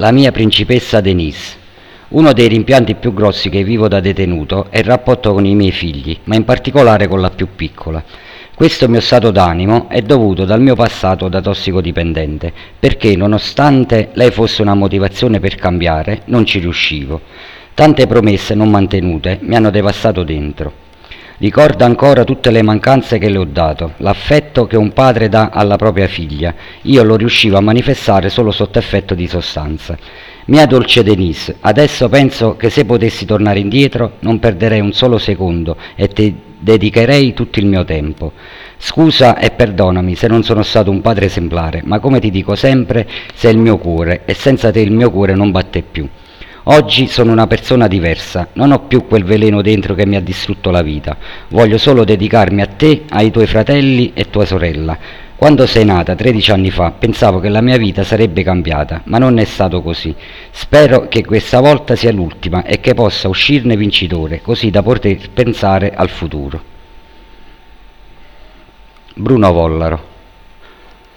La mia principessa Denise. Uno dei rimpianti più grossi che vivo da detenuto è il rapporto con i miei figli, ma in particolare con la più piccola. Questo mio stato d'animo è dovuto dal mio passato da tossicodipendente, perché nonostante lei fosse una motivazione per cambiare, non ci riuscivo. Tante promesse non mantenute mi hanno devastato dentro. Ricorda ancora tutte le mancanze che le ho dato, l'affetto che un padre dà alla propria figlia. Io lo riuscivo a manifestare solo sotto effetto di sostanza. Mia dolce Denise, adesso penso che se potessi tornare indietro non perderei un solo secondo e ti dedicherei tutto il mio tempo. Scusa e perdonami se non sono stato un padre esemplare, ma come ti dico sempre, sei il mio cuore e senza te il mio cuore non batte più. Oggi sono una persona diversa, non ho più quel veleno dentro che mi ha distrutto la vita. Voglio solo dedicarmi a te, ai tuoi fratelli e tua sorella. Quando sei nata, 13 anni fa, pensavo che la mia vita sarebbe cambiata, ma non è stato così. Spero che questa volta sia l'ultima e che possa uscirne vincitore, così da poter pensare al futuro. Bruno Vollaro